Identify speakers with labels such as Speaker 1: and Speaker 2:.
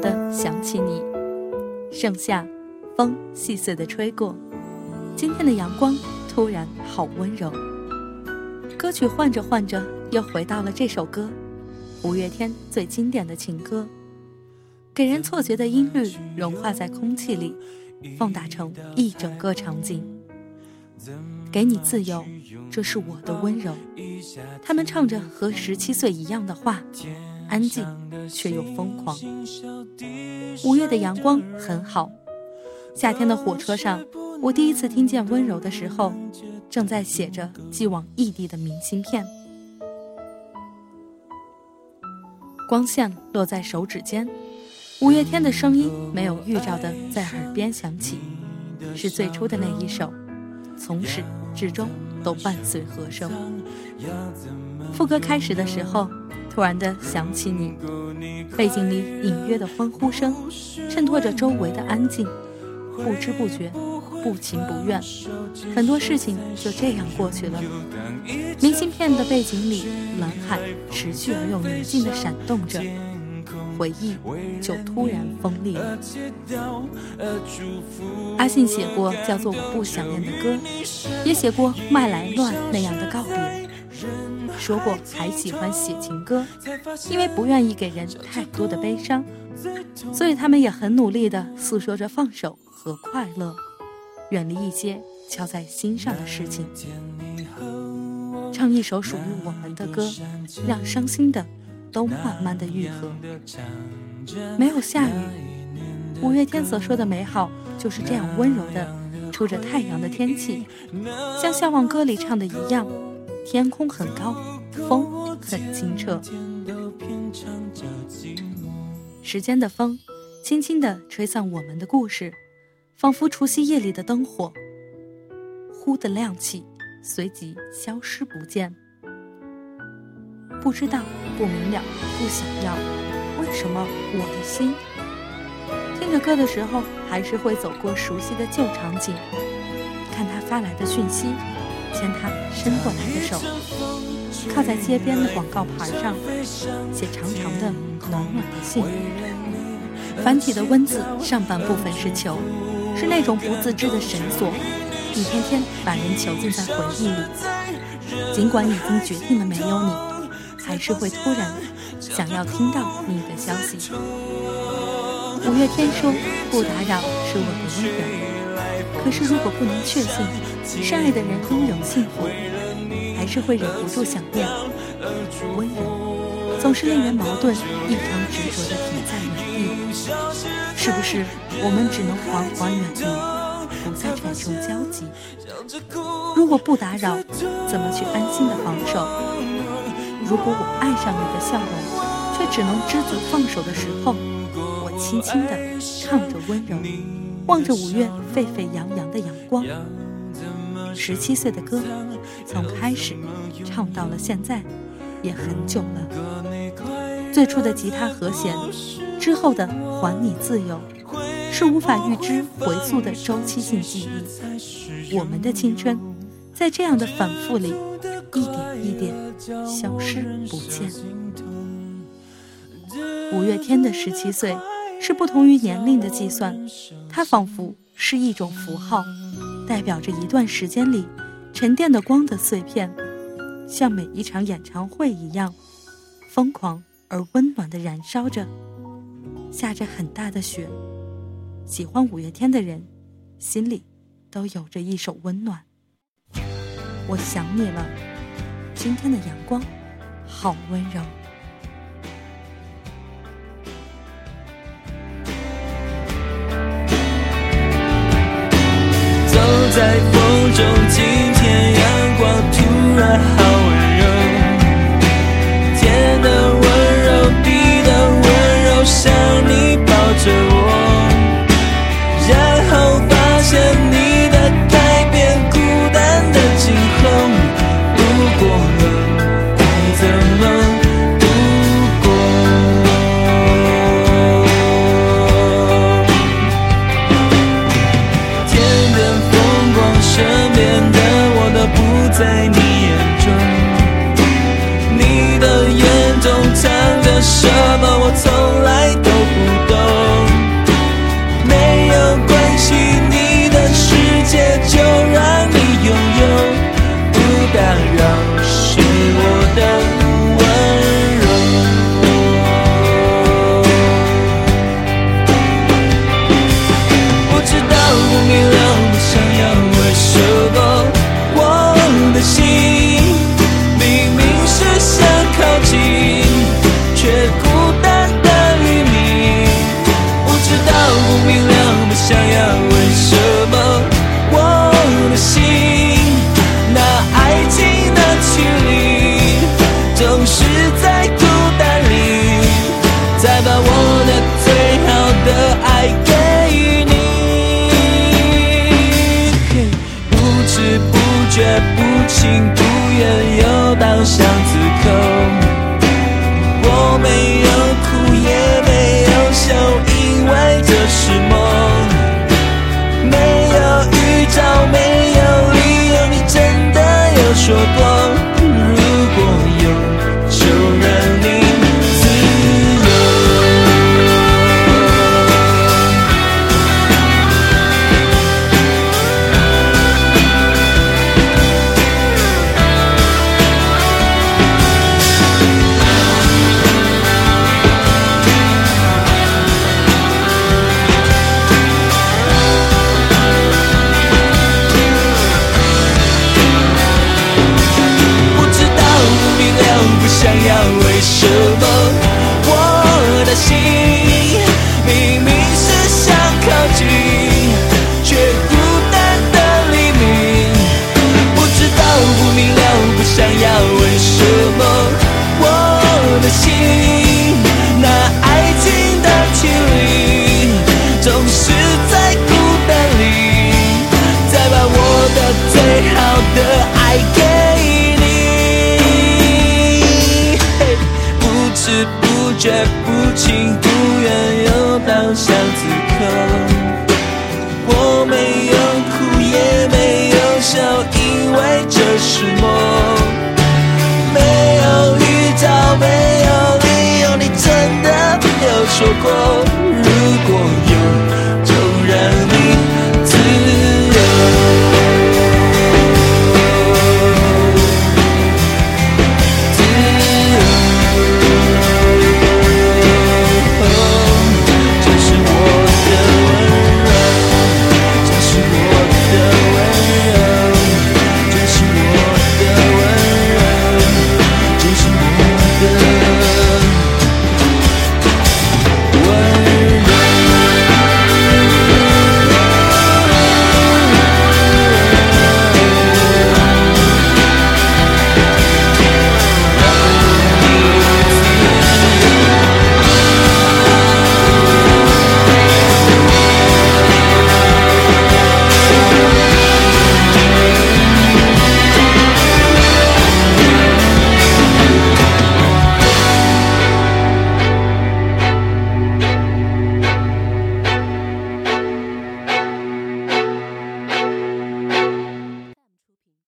Speaker 1: 的想起你。盛夏，风细碎的吹过，今天的阳光突然好温柔。歌曲换着换着，又回到了这首歌，五月天最经典的情歌。给人错觉的音律融化在空气里，放大成一整个场景。给你自由，这是我的温柔。他们唱着和十七岁一样的话，安静却又疯狂。五月的阳光很好。夏天的火车上，我第一次听见温柔的时候，正在写着寄往异地的明信片。光线落在手指间，五月天的声音没有预兆的在耳边响起，是最初的那一首，从始。至终都伴随和声。副歌开始的时候，突然的想起你，背景里隐约的欢呼声，衬托着周围的安静。不知不觉，不情不愿，很多事情就这样过去了。明信片的背景里，蓝海持续而又宁静的闪动着。回忆就突然锋利了。阿信写过叫做《我不想念》的歌，也写过《麦来乱》那样的告别，说过还喜欢写情歌，因为不愿意给人太多的悲伤，所以他们也很努力地诉说着放手和快乐，远离一些敲在心上的事情，唱一首属于我们的歌，让伤心的。都慢慢的愈合，没有下雨。五月天所说的美好，就是这样温柔的，出着太阳的天气，像《向往歌》里唱的一样，天空很高，风很清澈。时间的风，轻轻地吹散我们的故事，仿佛除夕夜里的灯火，忽的亮起，随即消失不见。不知道，不明了，不想要，为什么我的心听着歌的时候，还是会走过熟悉的旧场景，看他发来的讯息，牵他伸过来的手，靠在街边的广告牌上，写长长的暖暖的信。繁体的文字上半部分是求，是那种不自知的绳索，一天天把人囚禁在回忆里。尽管已经决定了没有你。还是会突然想要听到你的消息。五月天说：“不打扰是我的温柔。”可是如果不能确信深爱的人拥有幸福，还是会忍不住想念。温柔总是令人矛盾，异常执着的停在原地。是不是我们只能缓缓远离，不再产生交集？如果不打扰，怎么去安心的放手？如果我爱上你的笑容，却只能知足放手的时候，我轻轻地唱着温柔，望着五月沸沸扬扬的阳光。十七岁的歌，从开始唱到了现在，也很久了。最初的吉他和弦，之后的还你自由，是无法预知回溯的周期性记忆。我们的青春，在这样的反复里。一点一点消失不见。五月天的十七岁是不同于年龄的计算，它仿佛是一种符号，代表着一段时间里沉淀的光的碎片，像每一场演唱会一样，疯狂而温暖的燃烧着。下着很大的雪，喜欢五月天的人，心里都有着一首温暖。我想你了。今天的阳光好温柔。
Speaker 2: 在风中，今天阳光突然好想 see 像此刻，我没有哭，也没有笑，因为这是梦，没有预兆，没有理由，你真的没有说过。